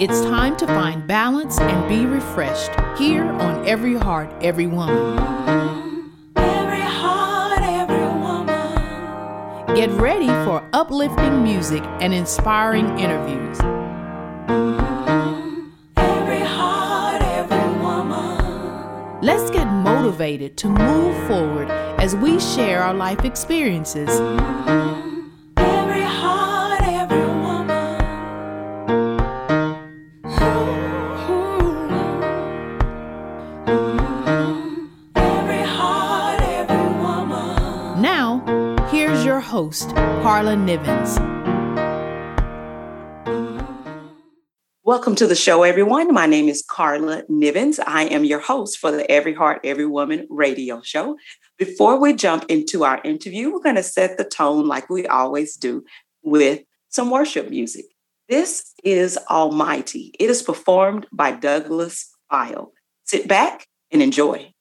It's time to find balance and be refreshed here on Every Heart, Every Woman. Every heart, every woman. Get ready for uplifting music and inspiring interviews. motivated to move forward as we share our life experiences. Every heart, every now, here's your host, Carla Nivens. Welcome to the show, everyone. My name is Carla Nivens. I am your host for the Every Heart, Every Woman radio show. Before we jump into our interview, we're going to set the tone like we always do with some worship music. This is Almighty. It is performed by Douglas File. Sit back and enjoy.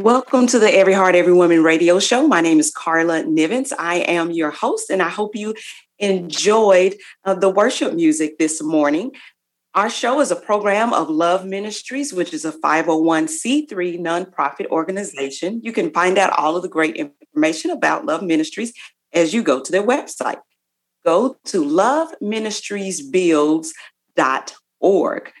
Welcome to the Every Heart, Every Woman radio show. My name is Carla Nivens. I am your host, and I hope you enjoyed uh, the worship music this morning. Our show is a program of Love Ministries, which is a 501c3 nonprofit organization. You can find out all of the great information about Love Ministries as you go to their website. Go to loveministriesbuilds.org.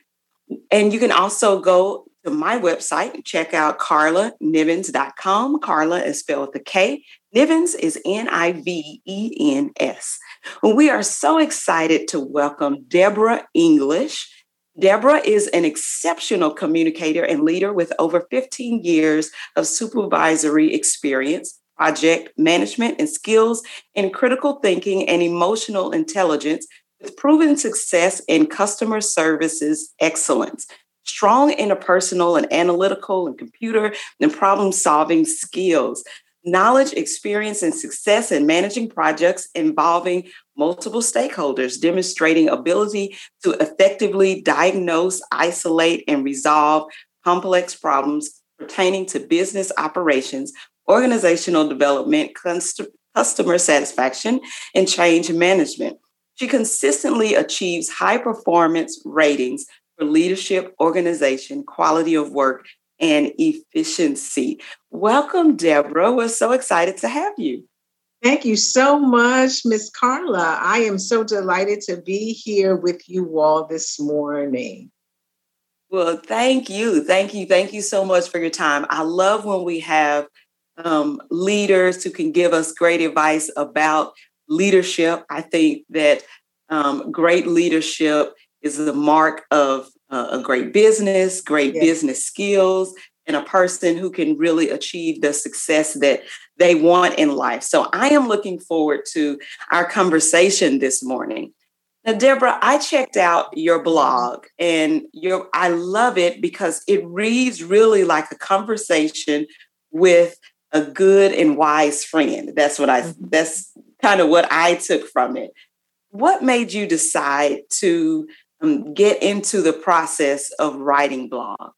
And you can also go to my website and check out carlanivens.com. Carla is spelled with a K. Nivens is N I V E N S. We are so excited to welcome Deborah English. Deborah is an exceptional communicator and leader with over 15 years of supervisory experience, project management, and skills in critical thinking and emotional intelligence with proven success in customer services excellence strong interpersonal and analytical and computer and problem solving skills, knowledge, experience, and success in managing projects involving multiple stakeholders, demonstrating ability to effectively diagnose, isolate, and resolve complex problems pertaining to business operations, organizational development, customer satisfaction, and change management. She consistently achieves high performance ratings for leadership, organization, quality of work, and efficiency. Welcome, Deborah. We're so excited to have you. Thank you so much, Miss Carla. I am so delighted to be here with you all this morning. Well, thank you. Thank you. Thank you so much for your time. I love when we have um, leaders who can give us great advice about leadership. I think that um, great leadership is the mark of uh, a great business, great business skills, and a person who can really achieve the success that they want in life. So I am looking forward to our conversation this morning. Now, Deborah, I checked out your blog and your I love it because it reads really like a conversation with a good and wise friend. That's what I mm-hmm. that's kind of what I took from it. What made you decide to um, get into the process of writing blog?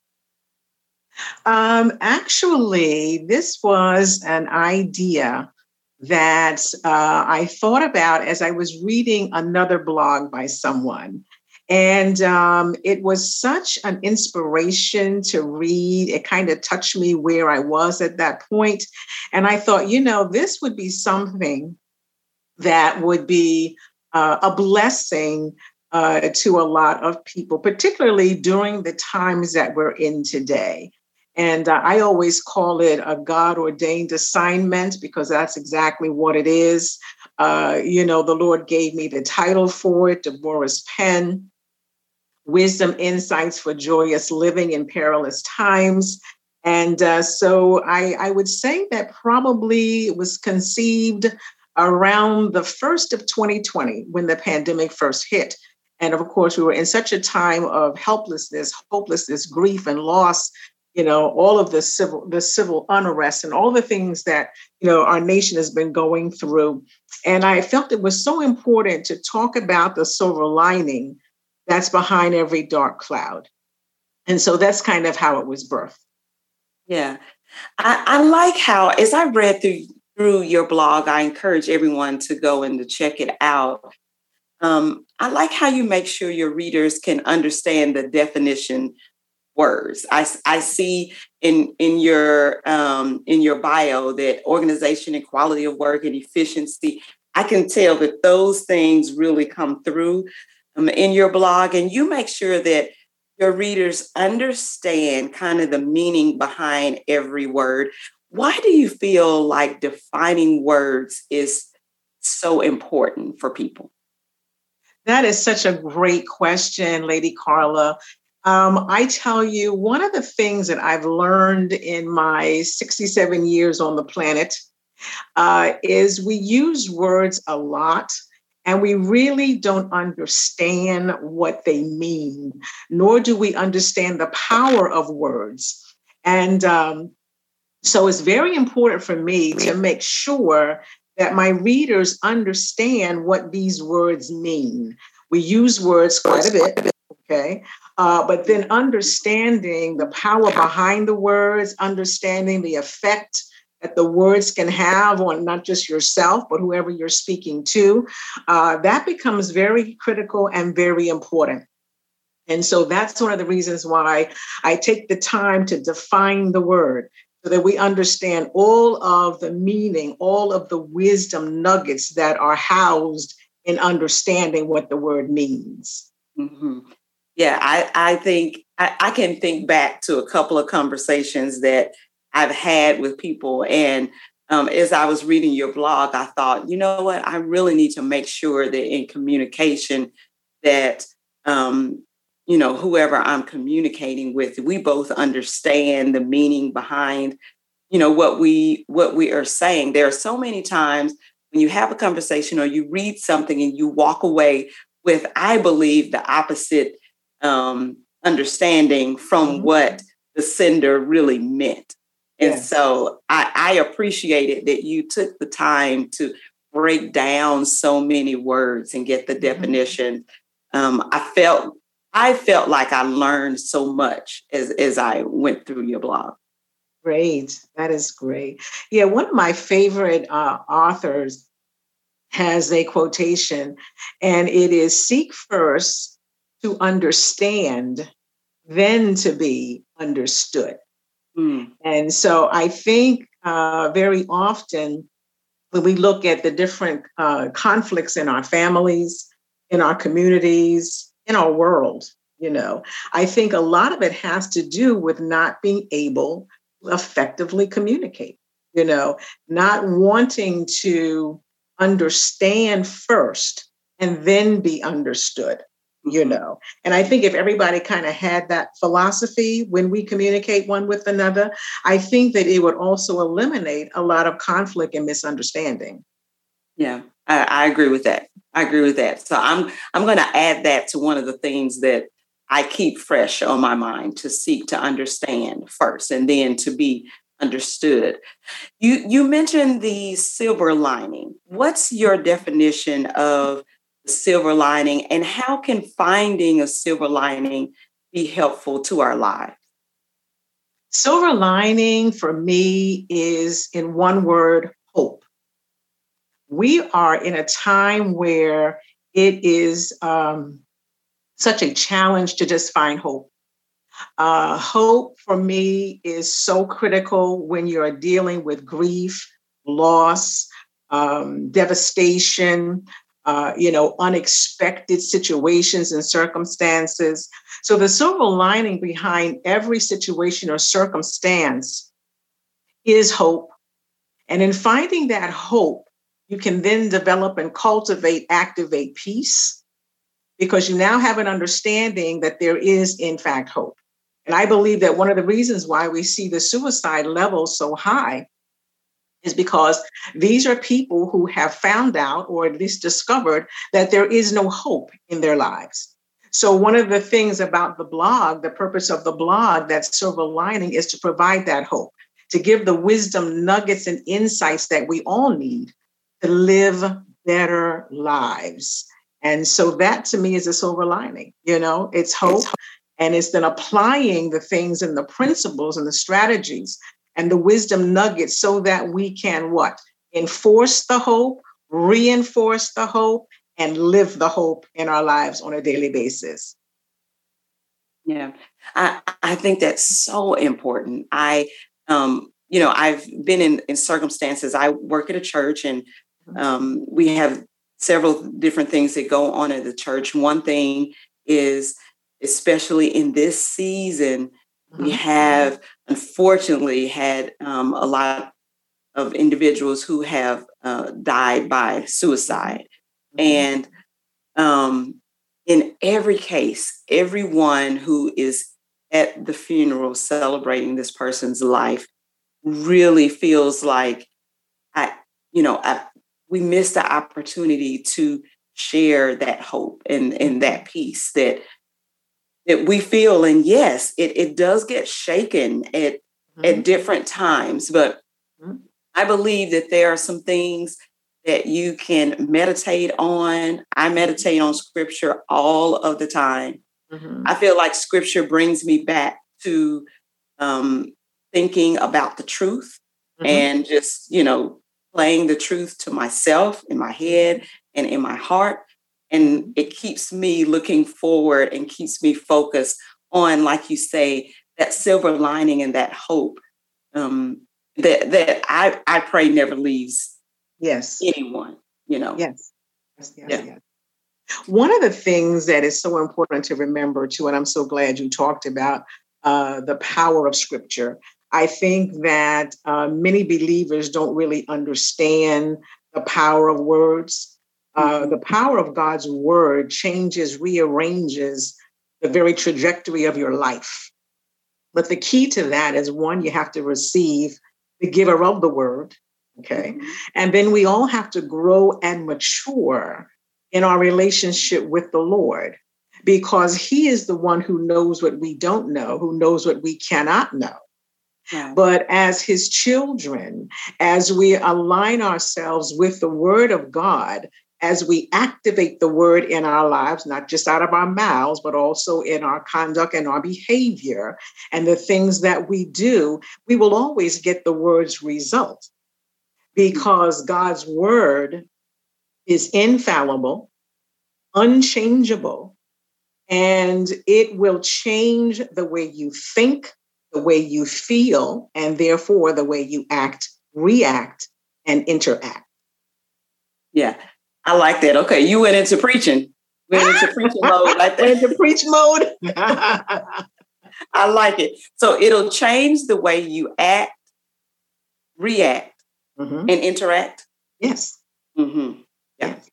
Um, actually, this was an idea that uh, I thought about as I was reading another blog by someone. And um, it was such an inspiration to read. It kind of touched me where I was at that point. And I thought, you know, this would be something that would be uh, a blessing uh, to a lot of people, particularly during the times that we're in today. And uh, I always call it a God ordained assignment because that's exactly what it is. Uh, you know, the Lord gave me the title for it, Deborah's Pen Wisdom Insights for Joyous Living in Perilous Times. And uh, so I, I would say that probably was conceived around the first of 2020 when the pandemic first hit. And of course, we were in such a time of helplessness, hopelessness, grief, and loss. You know, all of the civil, the civil unrest, and all the things that you know our nation has been going through And I felt it was so important to talk about the silver lining that's behind every dark cloud. And so that's kind of how it was birthed. Yeah. I, I like how, as I read through through your blog, I encourage everyone to go and to check it out. Um, I like how you make sure your readers can understand the definition words. I, I see in in your um, in your bio that organization and quality of work and efficiency. I can tell that those things really come through um, in your blog, and you make sure that your readers understand kind of the meaning behind every word. Why do you feel like defining words is so important for people? That is such a great question, Lady Carla. Um, I tell you, one of the things that I've learned in my 67 years on the planet uh, is we use words a lot and we really don't understand what they mean, nor do we understand the power of words. And um, so it's very important for me to make sure that my readers understand what these words mean. We use words quite a bit, okay? Uh, but then understanding the power behind the words, understanding the effect that the words can have on not just yourself, but whoever you're speaking to, uh, that becomes very critical and very important. And so that's one of the reasons why I take the time to define the word so that we understand all of the meaning, all of the wisdom nuggets that are housed in understanding what the word means. Mm-hmm. Yeah, I, I think I, I can think back to a couple of conversations that I've had with people. And um, as I was reading your blog, I thought, you know what, I really need to make sure that in communication that um, you know whoever I'm communicating with, we both understand the meaning behind you know what we what we are saying. There are so many times when you have a conversation or you read something and you walk away with, I believe, the opposite um, understanding from mm-hmm. what the sender really meant. And yes. so I, I appreciated that you took the time to break down so many words and get the mm-hmm. definition. Um, I felt I felt like I learned so much as, as I went through your blog. Great. That is great. Yeah, one of my favorite uh, authors has a quotation, and it is seek first to understand, then to be understood. Mm. And so I think uh, very often when we look at the different uh, conflicts in our families, in our communities, in our world, you know, I think a lot of it has to do with not being able to effectively communicate, you know, not wanting to understand first and then be understood you mm-hmm. know. And i think if everybody kind of had that philosophy when we communicate one with another i think that it would also eliminate a lot of conflict and misunderstanding. Yeah i, I agree with that i agree with that so i'm i'm going to add that to one of the things that i keep fresh on my mind to seek to understand first and then to be understood you you mentioned the silver lining what's your definition of the silver lining and how can finding a silver lining be helpful to our lives? Silver lining for me is, in one word. We are in a time where it is um, such a challenge to just find hope. Uh, hope for me is so critical when you're dealing with grief, loss, um, devastation, uh, you know, unexpected situations and circumstances. So the silver lining behind every situation or circumstance is hope. And in finding that hope, you can then develop and cultivate, activate peace because you now have an understanding that there is, in fact, hope. And I believe that one of the reasons why we see the suicide levels so high is because these are people who have found out or at least discovered that there is no hope in their lives. So, one of the things about the blog, the purpose of the blog, that silver lining is to provide that hope, to give the wisdom nuggets and insights that we all need to live better lives. And so that to me is a silver lining. You know, it's hope. It's hope. And it's then applying the things and the principles and the strategies and the wisdom nuggets so that we can what? Enforce the hope, reinforce the hope, and live the hope in our lives on a daily basis. Yeah, I, I think that's so important. I, um, you know, I've been in, in circumstances, I work at a church and. Um, we have several different things that go on at the church. One thing is, especially in this season, we have unfortunately had um, a lot of individuals who have uh, died by suicide. Mm-hmm. And um, in every case, everyone who is at the funeral celebrating this person's life really feels like I, you know, I, we miss the opportunity to share that hope and, and that peace that that we feel. And yes, it, it does get shaken at, mm-hmm. at different times, but mm-hmm. I believe that there are some things that you can meditate on. I meditate on scripture all of the time. Mm-hmm. I feel like scripture brings me back to um, thinking about the truth mm-hmm. and just, you know, playing the truth to myself in my head and in my heart. And it keeps me looking forward and keeps me focused on, like you say, that silver lining and that hope um, that that I, I pray never leaves Yes. Anyone, you know. Yes. Yes, yes, yeah. yes. One of the things that is so important to remember too, and I'm so glad you talked about uh, the power of scripture. I think that uh, many believers don't really understand the power of words. Uh, mm-hmm. the power of God's word changes, rearranges the very trajectory of your life. But the key to that is one, you have to receive the giver of the word, Okay. Mm-hmm. And then we all have to grow and mature in our relationship with the Lord because He is the one who knows what we don't know, who knows what we cannot know. But as His children, as we align ourselves with the Word of God, as we activate the word in our lives, not just out of our mouths, but also in our conduct and our behavior and the things that we do, we will always get the word's result. Mm-hmm. Because God's word is infallible, unchangeable, and it will change the way you think, the way you feel, and therefore the way you act, react, and interact. Yeah, I like that. Okay, you went into preaching. Went into preaching mode. Like that. Into preach mode. I like it. So it'll change the way you act, react, mm-hmm. and interact? Yes. Mm-hmm. Yeah. Yes.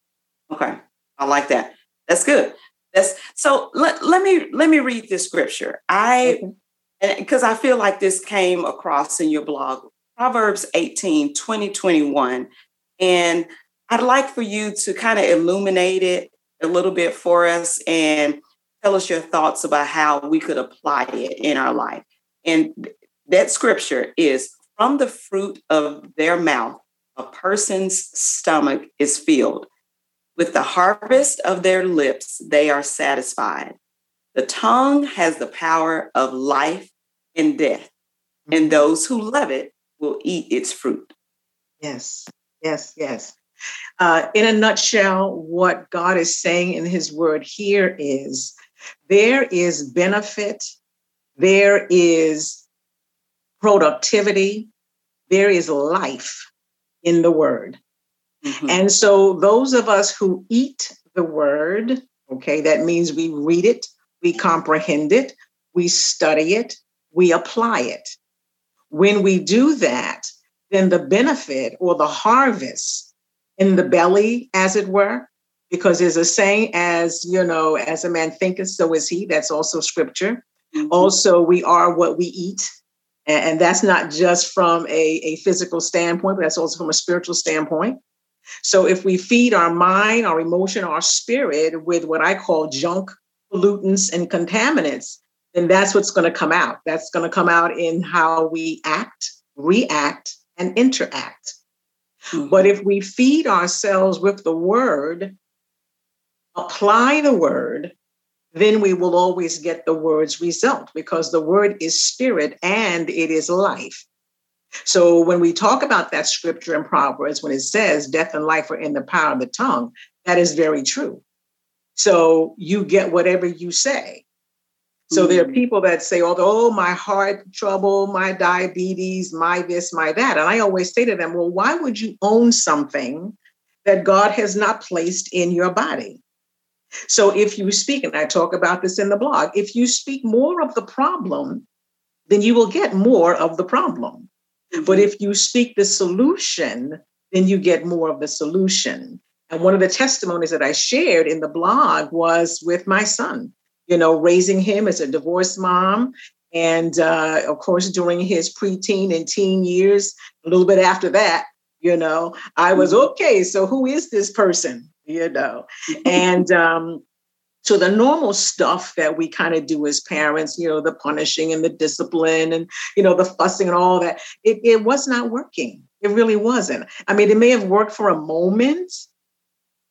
Okay. I like that. That's good. That's so let, let me let me read this scripture. I because. I feel like this came across in your blog, Proverbs 18, 20, 21. And I'd like for you to kind of illuminate it a little bit for us and tell us your thoughts about how we could apply it in our life. And that scripture is from the fruit of their mouth, a person's stomach is filled. With the harvest of their lips, they are satisfied. The tongue has the power of life and death, and mm-hmm. those who love it will eat its fruit. Yes, yes, yes. Uh, in a nutshell, what God is saying in his word here is there is benefit, there is productivity, there is life in the word. Mm-hmm. And so, those of us who eat the word, okay, that means we read it, we comprehend it, we study it, we apply it. When we do that, then the benefit or the harvest in the belly, as it were, because there's a saying, as you know, as a man thinketh, so is he. That's also scripture. Mm-hmm. Also, we are what we eat. And, that's not just from a, a physical standpoint, but that's also from a spiritual standpoint. So if we feed our mind, our emotion, our spirit with what I call junk, pollutants, and contaminants, then that's what's going to come out. That's going to come out in how we act, react, and interact. Mm-hmm. But if we feed ourselves with the word, apply the word, then we will always get the word's result because the word is spirit and it is life. So when we talk about that scripture in Proverbs, when it says death and life are in the power of the tongue, that is very true. So you get whatever you say. So there are Mhm. people that say, oh, my heart trouble, my diabetes, my this, my that. And I always say to them, well, why would you own something that God has not placed in your body? So if you speak, and I talk about this in the blog, if you speak more of the problem, then you will get more of the problem. But if you speak the solution, then you get more of the solution. And one of the testimonies that I shared in the blog was with my son, you know, raising him as a divorced mom. And uh, of course, during his preteen and teen years, a little bit after that, you know, I was Mhm. okay. So who is this person? You know, and um, so the normal stuff that we kind of do as parents, you know, the punishing and the discipline and you know the fussing and all that, it, it was not working. It really wasn't. I mean, it may have worked for a moment,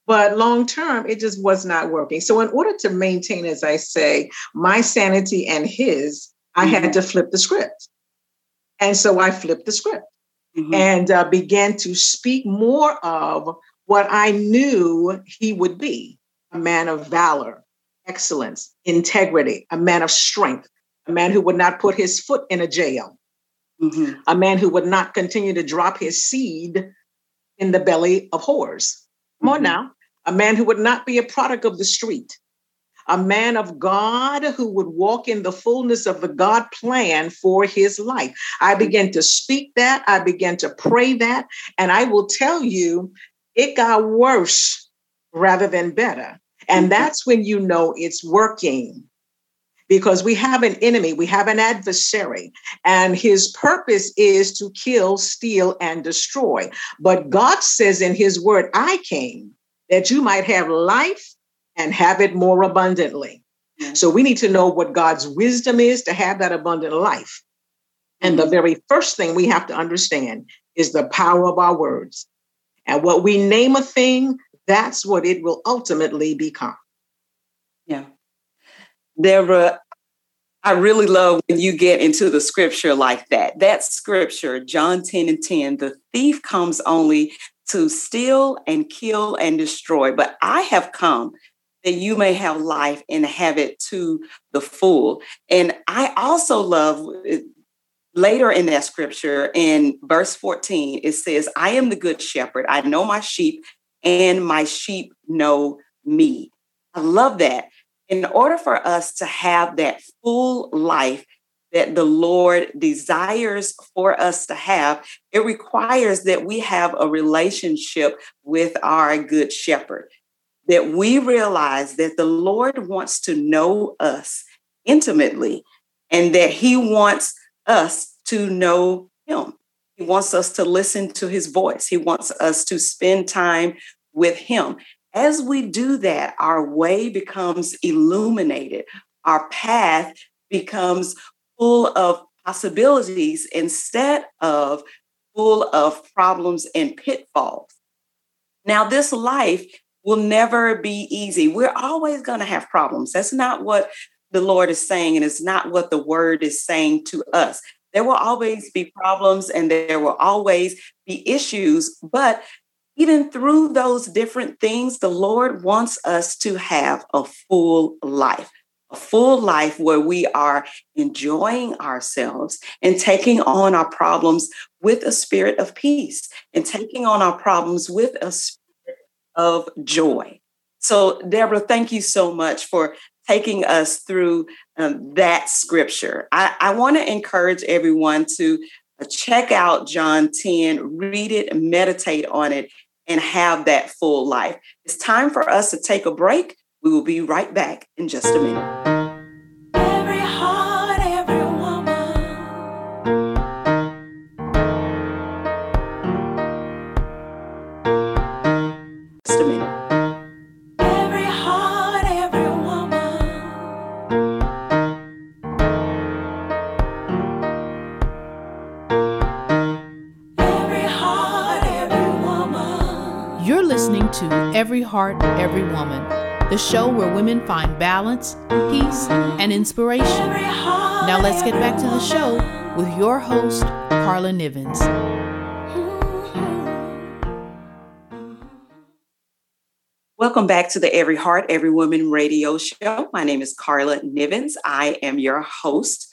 but long term, it just was not working. So in order to maintain, as I say, my sanity and his, I had to flip the script. And so I flipped the script Mhm. and uh, began to speak more of what I knew he would be a man of valor, excellence, integrity, a man of strength, a man who would not put his foot in a jail, Mhm. a man who would not continue to drop his seed in the belly of whores. Come on Mhm. now. A man who would not be a product of the street, a man of God who would walk in the fullness of the God plan for his life. I began to speak that, I began to pray that, and I will tell you, it got worse rather than better. And Mhm. that's when you know it's working. Because we have an enemy, we have an adversary, and his purpose is to kill, steal, and destroy. But God says in his word, I came that you might have life and have it more abundantly. So we need to know what God's wisdom is to have that abundant life. And the Mhm. very first thing we have to understand is the power of our words. And what we name a thing, that's what it will ultimately become. Yeah. Deborah, I really love when you get into the scripture like that. That scripture, John 10 and 10, the thief comes only to steal and kill and destroy. But I have come that you may have life and have it to the full. And I also love uh, later in that scripture in verse 14, it says, I am the good shepherd. I know my sheep, and my sheep know me. I love that. In order for us to have that full life that the Lord desires for us to have, it requires that we have a relationship with our good shepherd, that we realize that the Lord wants to know us intimately and that he wants us to know him. He wants us to listen to his voice. He wants us to spend time with him. As we do that, our way becomes illuminated, our path becomes full of possibilities instead of full of problems and pitfalls. Now, this life will never be easy. We're always going to have problems. That's not what the Lord is saying, and it's not what the word is saying to us. There will always be problems and there will always be issues, but even through those different things, the Lord wants us to have a full life, a full life where we are enjoying ourselves and taking on our problems with a spirit of peace and taking on our problems with a spirit of joy. So, Deborah, thank you so much for taking us through um, that scripture. I, I want to encourage everyone to uh, check out John 10, read it, meditate on it, and have that full life. It's time for us to take a break. We will be right back in just a minute. In just a minute. Every heart, every woman. Every heart, every woman. Every heart, every woman. You're listening to Every heart, every woman. The show where women find balance, peace, and inspiration. Now let's get back to the show with your host, Carla Nivens. Welcome back to the Every Heart, Every Woman radio show. My name is Carla Nivens. I am your host.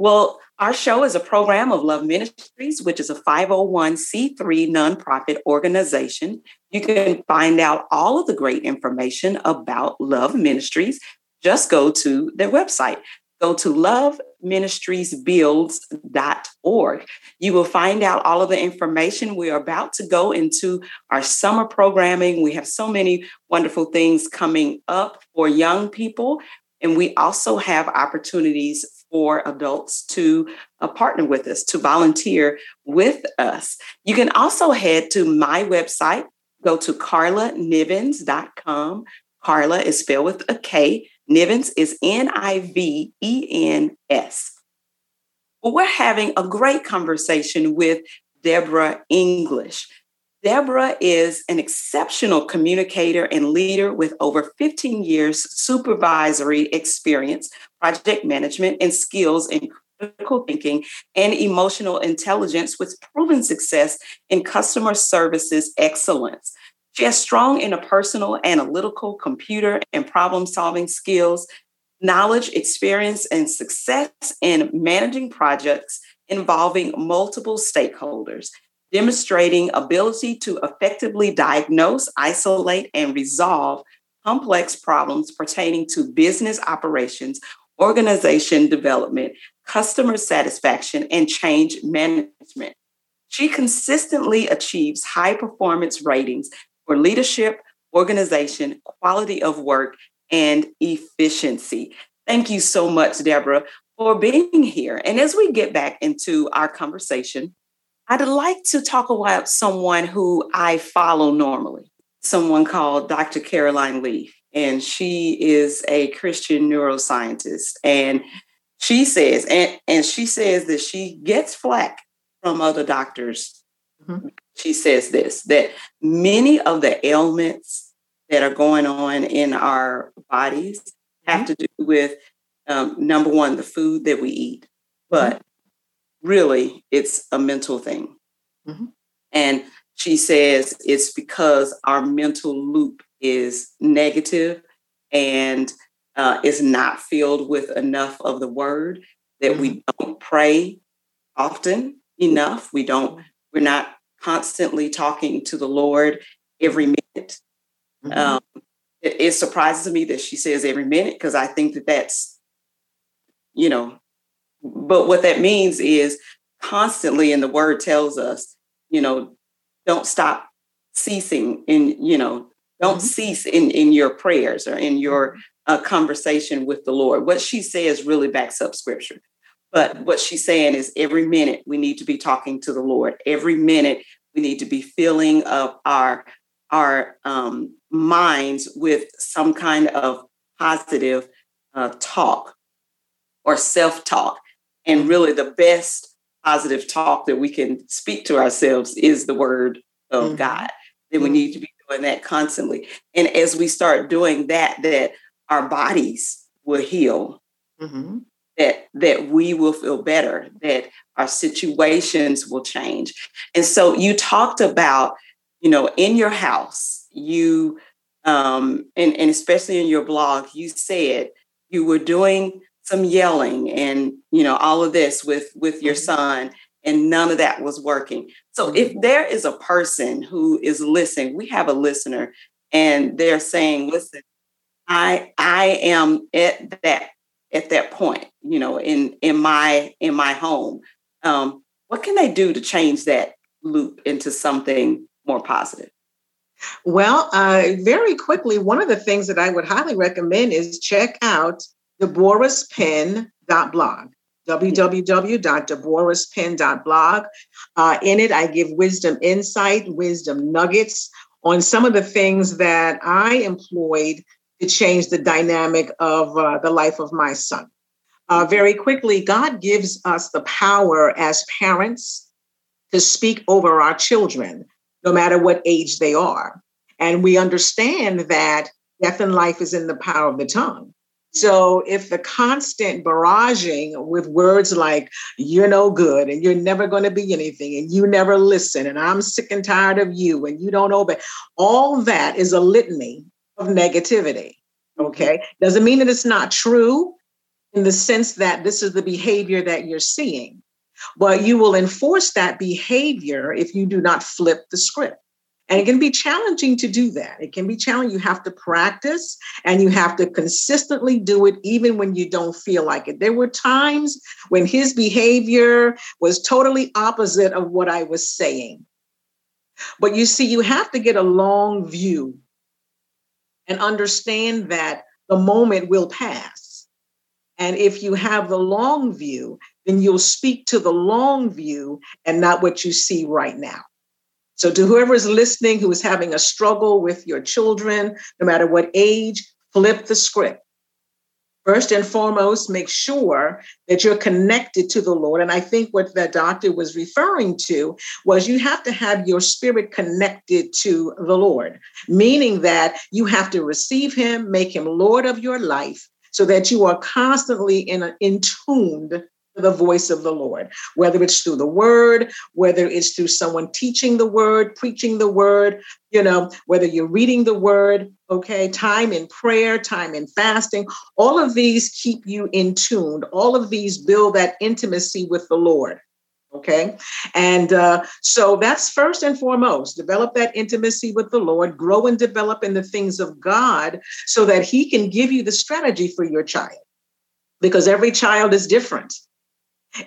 Well, our show is a program of Love Ministries, which is a 501c3 nonprofit organization. You can find out all of the great information about Love Ministries. Just go to their website. Go to loveministriesbuilds.org. You will find out all of the information. We are about to go into our summer programming. We have so many wonderful things coming up for young people. And we also have opportunities for adults to uh, partner with us, to volunteer with us. You can also head to my website, go to carlanivens.com. Carla is spelled with a K. Nivens is N I V E N S. We're having a great conversation with Deborah English. Deborah is an exceptional communicator and leader with over 15 years supervisory experience, project management, and skills in critical thinking and emotional intelligence with proven success in customer services excellence. She has strong interpersonal, analytical, computer, and problem solving skills, knowledge, experience, and success in managing projects involving multiple stakeholders, demonstrating ability to effectively diagnose, isolate, and resolve complex problems pertaining to business operations, organization development, customer satisfaction, and change management. She consistently achieves high performance ratings for leadership, organization, quality of work, and efficiency. Thank you so much, Deborah, for being here. And as we get back into our conversation, I'd like to talk about someone who I follow normally, someone called Dr. Caroline Leaf. And she is a Christian neuroscientist. And she says, and, and she says that she gets flack from other doctors mm-hmm she says this that many of the ailments that are going on in our bodies have mm-hmm. to do with um, number one, the food that we eat, but mm-hmm. really it's a mental thing. Mm-hmm. And she says it's because our mental loop is negative and uh, is not filled with enough of the word that we mm-hmm. don't pray often enough. We don't, we're not constantly talking to the Lord every minute. Mm-hmm. Um, it, it, surprises me that she says every minute because I think that that's, you know, but what that means is constantly, and the word tells us, you know, don't stop ceasing in, you know, don't mm-hmm. cease in, in your prayers or in your mm-hmm. uh, conversation with the Lord. What she says really backs up scripture. But what she's saying is every minute we need to be talking to the Lord. Every minute we need to be filling up our our um, minds with some kind of positive uh, talk or self talk. And really, the best positive talk that we can speak to ourselves is the word of mm-hmm. God. Then we mm-hmm. need to be doing that constantly. And as we start doing that, that our bodies will heal. Mm-hmm that that we will feel better that our situations will change and so you talked about you know in your house you um and, and especially in your blog you said you were doing some yelling and you know all of this with with your mm-hmm. son and none of that was working. So if mm-hmm. there is a person who is listening we have a listener and they're saying listen i i am at that at that point you know in in my in my home. Um, what can they do to change that loop into something more positive? Well uh, very quickly one of the things that i would highly recommend is check out deborahspen.blog www.deborahspen.blog uh, in it i give wisdom insight wisdom nuggets on some of the things that i employed to change the dynamic of uh, the life of my son. Uh, very quickly, God gives us the power as parents to speak over our children, no matter what age they are. And we understand that death and life is in the power of the tongue. So if the constant barraging with words like you're no good and you're never going to be anything and you never listen and I'm sick and tired of you and you don't obey, all that is a litany of negativity. Okay. Doesn't mean that it's not true in the sense that this is the behavior that you're seeing, but you will enforce that behavior if you do not flip the script. And it can be challenging to do that. It can be challenging. You have to practice and you have to consistently do it even when you don't feel like it. There were times when his behavior was totally opposite of what I was saying. But you see, you have to get a long view and understand that the moment will pass. And if you have the long view, then you'll speak to the long view and not what you see right now. So, to whoever is listening who is having a struggle with your children, no matter what age, flip the script. First and foremost, make sure that you're connected to the Lord. And I think what that doctor was referring to was you have to have your spirit connected to the Lord, meaning that you have to receive Him, make Him Lord of your life, so that you are constantly in, in tuned the voice of the Lord, whether it's through the word, whether it's through someone teaching the word, preaching the word, you know, whether you're reading the word, okay, time in prayer, time in fasting, all of these keep you in tune. All of these build that intimacy with the Lord. Okay. And uh, so that's first and foremost develop that intimacy with the Lord, grow and develop in the things of God so that He can give you the strategy for your child because every child is different.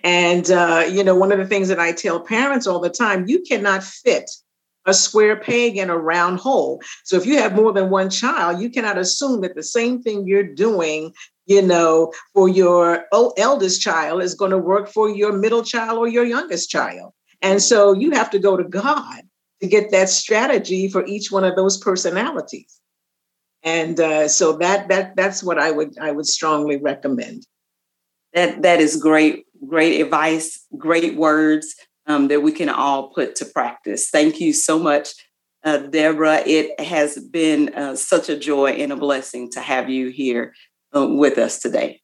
And, uh, you know, one of the things that I tell parents all the time you cannot fit a square peg in a round hole. So if you have more than one child, you cannot assume that the same thing you're doing, you know, for your eldest child is going to work for your middle child or your youngest child. And so you have to go to God to get that strategy for each one of those personalities. And uh, so that that that's what I would I would strongly recommend. That that is great great advice, great words um, that we can all put to practice. Thank you so much, uh, Deborah. It has been uh, such a joy and a blessing to have you here uh, with us today.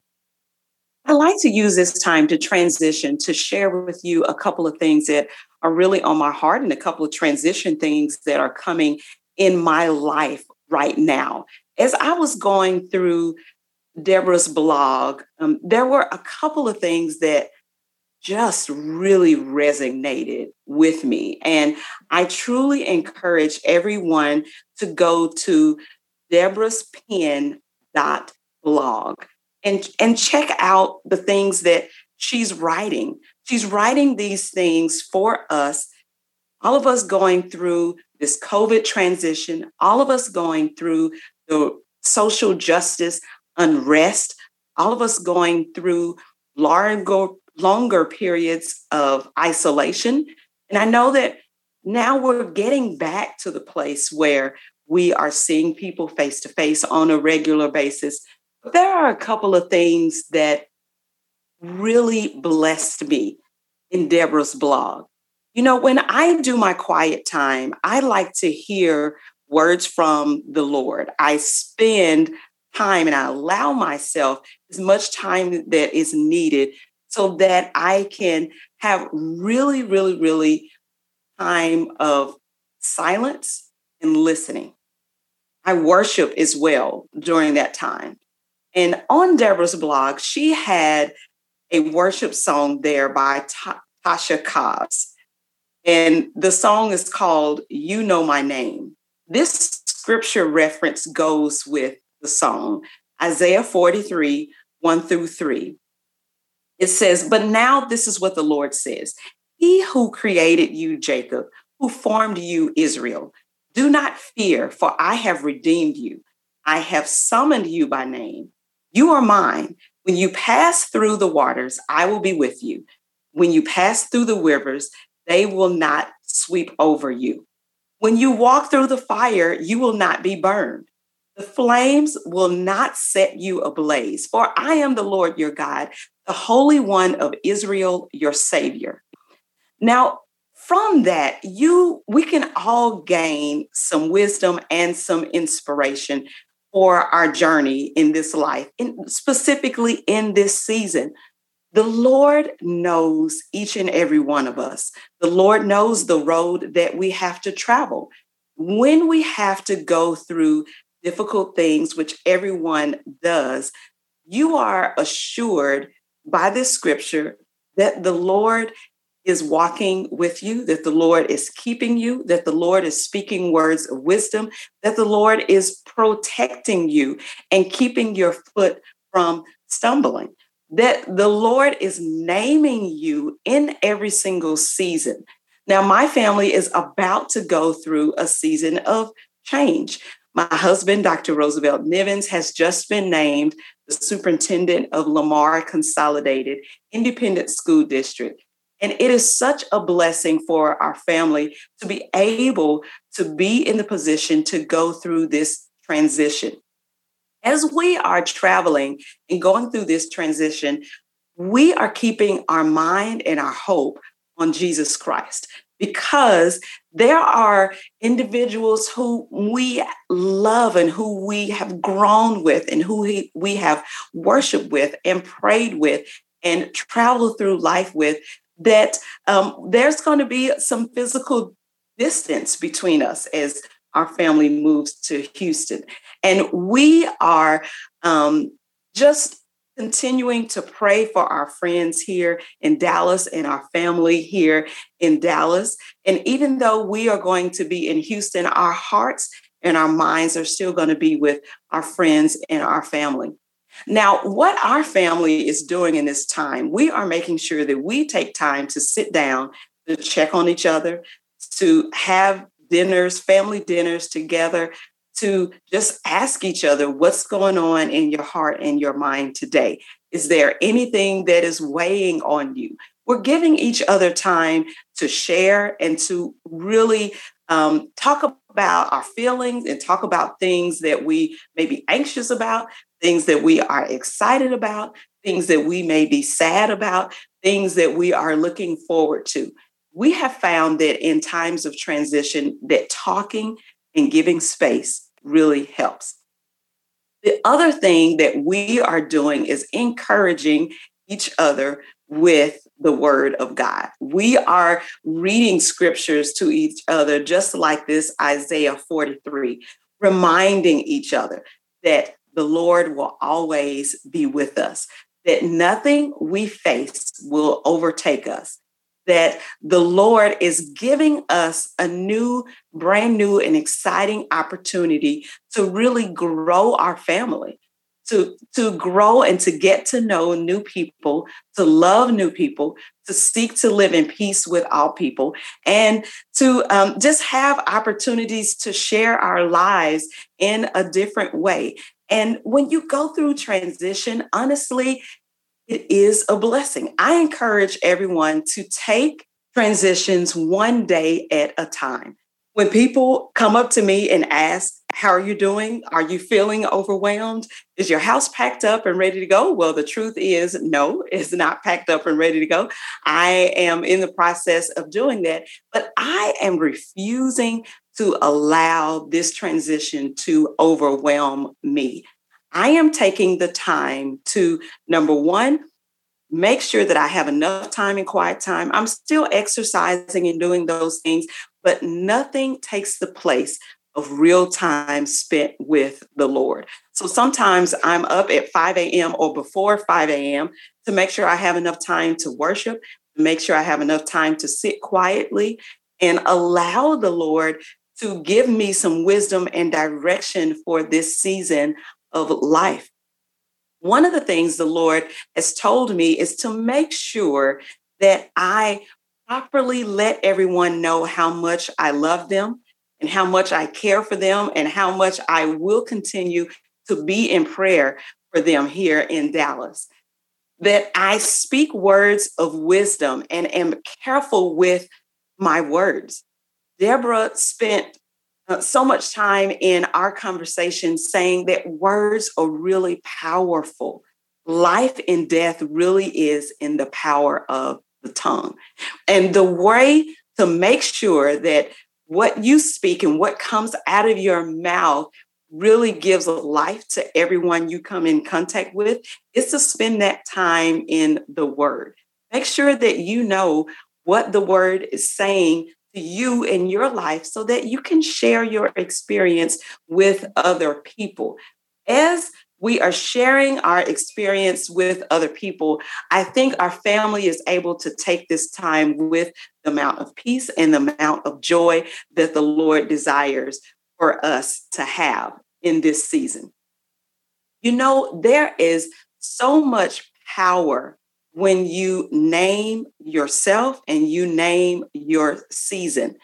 I like to use this time to transition to share with you a couple of things that are really on my heart and a couple of transition things that are coming in my life right now. As I was going through Deborah's blog, um, there were a couple of things that just really resonated with me. And I truly encourage everyone to go to Deborah's pen dot blog and, and check out the things that she's writing. She's writing these things for us, all of us going through this COVID transition, all of us going through the social justice unrest, all of us going through longer, longer periods of isolation. And I know that now we're getting back to the place where we are seeing people face to face on a regular basis. But there are a couple of things that really blessed me in Deborah's blog. You know, when I do my quiet time, I like to hear words from the Lord. I spend time and I allow myself as much time that is needed so that I can have really, really, really time of silence and listening. I worship as well during that time. And on Deborah's blog, she had a worship song there by Ta- Tasha Cobbs. And the song is called You Know My Name. This scripture reference goes with the song, Isaiah 43, 1 through 3. It says, But now this is what the Lord says He who created you, Jacob, who formed you, Israel, do not fear, for I have redeemed you. I have summoned you by name. You are mine. When you pass through the waters, I will be with you. When you pass through the rivers, they will not sweep over you. When you walk through the fire, you will not be burned. The flames will not set you ablaze, for I am the Lord your God, the Holy One of Israel, your Savior. Now, from that, you we can all gain some wisdom and some inspiration for our journey in this life, and specifically in this season. The Lord knows each and every one of us. The Lord knows the road that we have to travel. When we have to go through difficult things, which everyone does, you are assured by this scripture that the Lord is walking with you, that the Lord is keeping you, that the Lord is speaking words of wisdom, that the Lord is protecting you and keeping your foot from stumbling, that the Lord is naming you in every single season. Now, my family is about to go through a season of change. My husband, Dr. Roosevelt Nivens, has just been named the superintendent of Lamar Consolidated Independent School District. And it is such a blessing for our family to be able to be in the position to go through this transition. As we are traveling and going through this transition, we are keeping our mind and our hope on Jesus Christ because there are individuals who we love and who we have grown with and who we, have worshiped with and prayed with and traveled through life with that um, there's going to be some physical distance between us as our family moves to Houston. And we are um, just continuing to pray for our friends here in Dallas and our family here in Dallas. And even though we are going to be in Houston, our hearts and our minds are still going to be with our friends and our family. Now, what our family is doing in this time, we are making sure that we take time to sit down, to check on each other, to have dinners, family dinners together, to just ask each other what's going on in your heart and your mind today. Is there anything that is weighing on you? We're giving each other time to share and to really um, talk about our feelings and talk about things that we may be anxious about, things that we are excited about, things that we may be sad about, things that we are looking forward to. We have found that in times of transition that talking and giving space really helps. The other thing that we are doing is encouraging each other with the word of God. We are reading scriptures to each other, just like this Isaiah 43, reminding each other that the Lord will always be with us, that nothing we face will overtake us, that the Lord is giving us a new, brand new, and exciting opportunity to really grow our family. To, to grow and to get to know new people, to love new people, to seek to live in peace with all people, and to um, just have opportunities to share our lives in a different way. And when you go through transition, honestly, it is a blessing. I encourage everyone to take transitions one day at a time. When people come up to me and ask, How are you doing? Are you feeling overwhelmed? Is your house packed up and ready to go? Well, the truth is, no, it's not packed up and ready to go. I am in the process of doing that, but I am refusing to allow this transition to overwhelm me. I am taking the time to, number one, make sure that I have enough time and quiet time. I'm still exercising and doing those things, but nothing takes the place of real time spent with the Lord. So sometimes I'm up at 5 a.m. or before 5 a.m. to make sure I have enough time to worship, to make sure I have enough time to sit quietly and allow the Lord to give me some wisdom and direction for this season of life. One of the things the Lord has told me is to make sure that I properly let everyone know how much I love them and how much I care for them and how much I will continue to be in prayer for them here in Dallas. That I speak words of wisdom and am careful with my words. Deborah spent Uh, so much time in our conversation saying that words are really powerful. Life and death really is in the power of the tongue. And the way to make sure that what you speak and what comes out of your mouth really gives life to everyone you come in contact with is to spend that time in the word. Make sure that you know what the word is saying to you in your life so that you can share your experience with other people. As we are sharing our experience with other people, I think our family is able to take this time with the amount of peace and the amount of joy that the Lord desires for us to have in this season. You know, there is so much power when you name yourself and you name your season.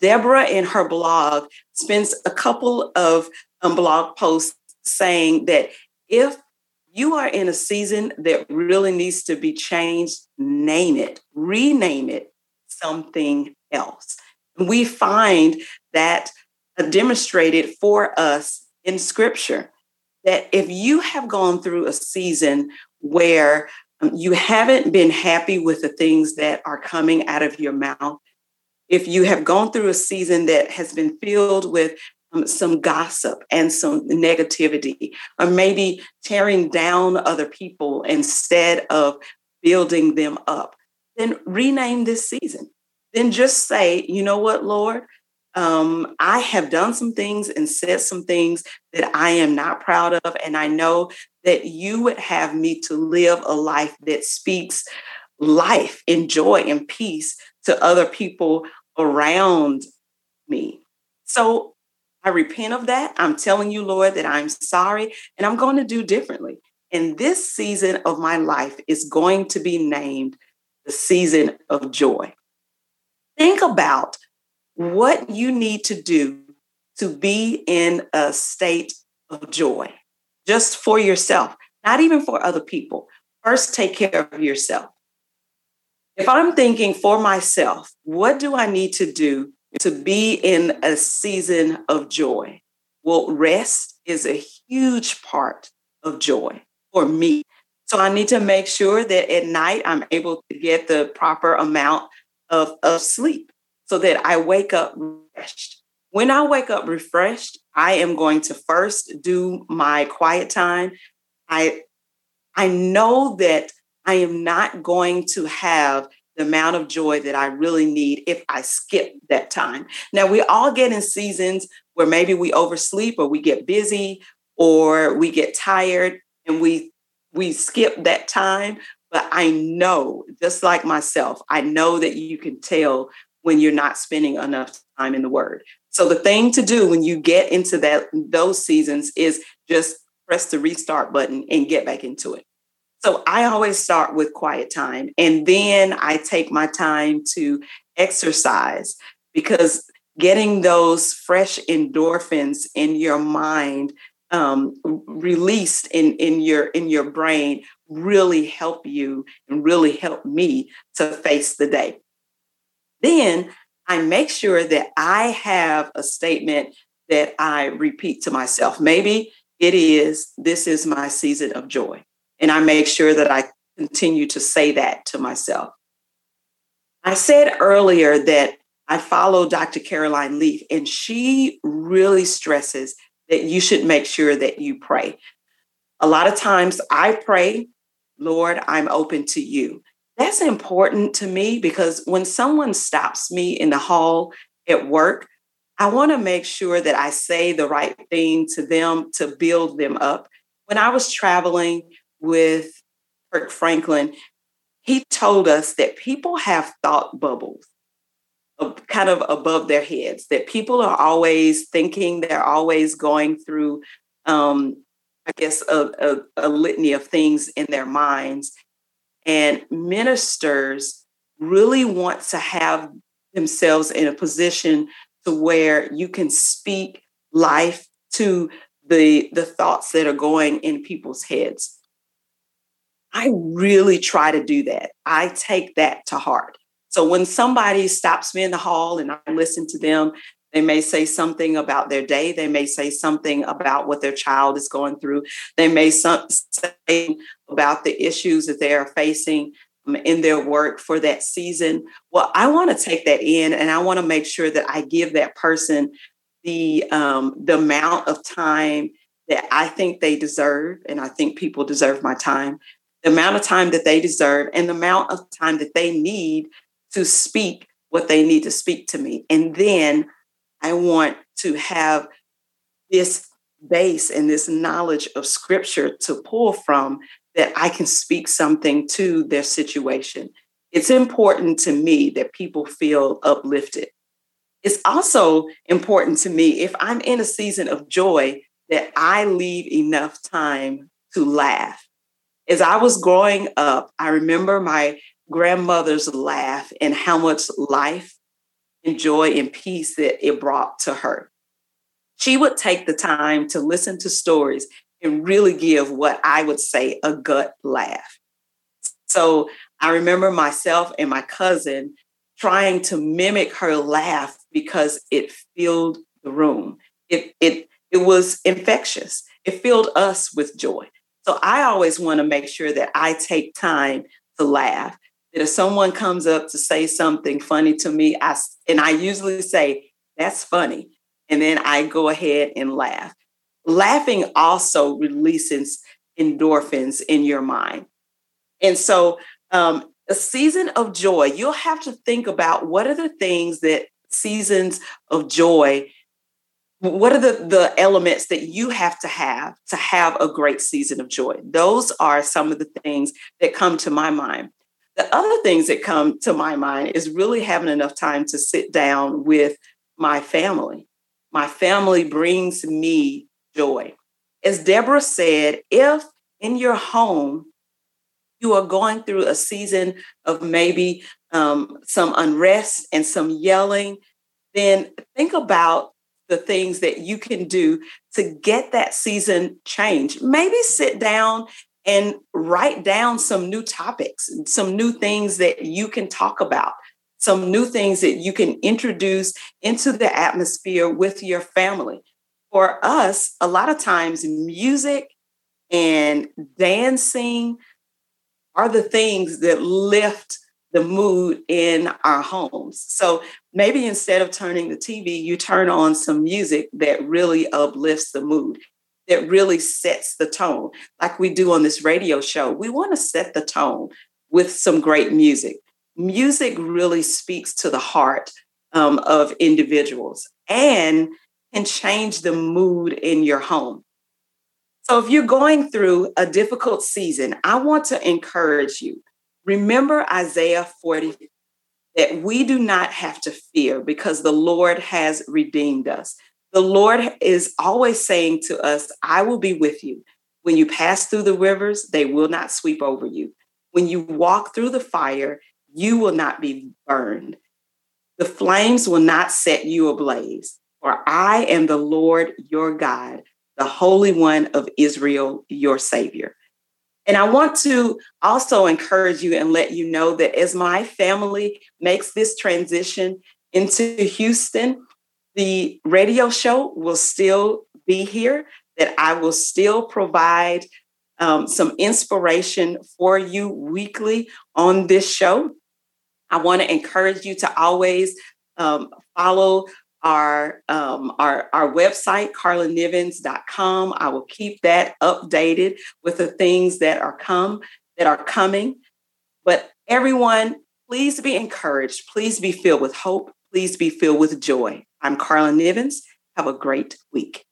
Deborah in her blog spends a couple of um, blog posts saying that if you are in a season that really needs to be changed, name it, rename it something else. We find that demonstrated for us in scripture that if you have gone through a season where you haven't been happy with the things that are coming out of your mouth, if you have gone through a season that has been filled with um, some gossip and some negativity, or maybe tearing down other people instead of building them up, then rename this season. Then just say, you know what, Lord, um, I have done some things and said some things that I am not proud of. And I know that you would have me to live a life that speaks life and joy and peace to other people around me. So I repent of that. I'm telling you, Lord, that I'm sorry and I'm going to do differently. And this season of my life is going to be named the season of joy. Think about what you need to do to be in a state of joy just for yourself, not even for other people. First, take care of yourself. If I'm thinking for myself, what do I need to do to be in a season of joy? Well, rest is a huge part of joy for me. So I need to make sure that at night I'm able to get the proper amount of, of sleep so that I wake up refreshed. When I wake up refreshed, I am going to first do my quiet time. I I know that I am not going to have the amount of joy that I really need if I skip that time. Now, we all get in seasons where maybe we oversleep or we get busy or we get tired and we we skip that time, but I know just like myself, I know that you can tell when you're not spending enough time in the word. So the thing to do when you get into that those seasons is just press the restart button and get back into it. So I always start with quiet time and then I take my time to exercise because getting those fresh endorphins in your mind um, released in, in your in your brain really help you and really help me to face the day. Then I make sure that I have a statement that I repeat to myself. Maybe it is, this is my season of joy. And I make sure that I continue to say that to myself. I said earlier that I follow Dr. Caroline Leaf, and she really stresses that you should make sure that you pray. A lot of times I pray, Lord, I'm open to you. That's important to me because when someone stops me in the hall at work, I want to make sure that I say the right thing to them to build them up. When I was traveling with Kirk Franklin, he told us that people have thought bubbles kind of above their heads, that people are always thinking, they're always going through, um, I guess, a, a, a litany of things in their minds. And ministers really want to have themselves in a position to where you can speak life to the, the thoughts that are going in people's heads. I really try to do that. I take that to heart. So when somebody stops me in the hall and I listen to them, they may say something about their day. They may say something about what their child is going through. They may say about the issues that they are facing. um, in their work for that season. Well, I want to take that in and I want to make sure that I give that person the um, the amount of time that I think they deserve, and I think people deserve my time, the amount of time that they deserve, and the amount of time that they need to speak what they need to speak to me. And then I want to have this base and this knowledge of scripture to pull from that I can speak something to their situation. It's important to me that people feel uplifted. It's also important to me if I'm in a season of joy that I leave enough time to laugh. As I was growing up, I remember my grandmother's laugh and how much life and joy and peace that it brought to her. She would take the time to listen to stories and really give what I would say a gut laugh. So I remember myself and my cousin trying to mimic her laugh because it filled the room. It, it, it was infectious. It filled us with joy. So I always want to make sure that I take time to laugh. That if someone comes up to say something funny to me, I and I usually say, that's funny. And then I go ahead and laugh. Laughing also releases endorphins in your mind. And so um, a season of joy, you'll have to think about what are the things that seasons of joy what are the, the elements that you have to have to have a great season of joy those are some of the things that come to my mind the other things that come to my mind is really having enough time to sit down with my family my family brings me joy as deborah said if in your home you are going through a season of maybe um, some unrest and some yelling, then think about the things that you can do to get that season changed. Maybe sit down and write down some new topics, some new things that you can talk about, some new things that you can introduce into the atmosphere with your family. For us, a lot of times music and dancing, are the things that lift the mood in our homes. So maybe instead of turning the TV, you turn on some music that really uplifts the mood, that really sets the tone. Like we do on this radio show, we want to set the tone with some great music. Music really speaks to the heart um, of individuals and can change the mood in your home. So if you're going through a difficult season, I want to encourage you. Remember Isaiah 40 that we do not have to fear because the Lord has redeemed us. The Lord is always saying to us, I will be with you. When you pass through the rivers, they will not sweep over you. When you walk through the fire, you will not be burned. The flames will not set you ablaze. For I am the Lord your God the Holy One of Israel, your Savior. And I want to also encourage you and let you know that as my family makes this transition into Houston, the radio show will still be here, that I will still provide um, some inspiration for you weekly on this show. I want to encourage you to always um, follow our um, our our website carlanivens.com i will keep that updated with the things that are come that are coming. But everyone please be encouraged. Please be filled with hope please be filled with joy. I'm carla nivens. Have a great week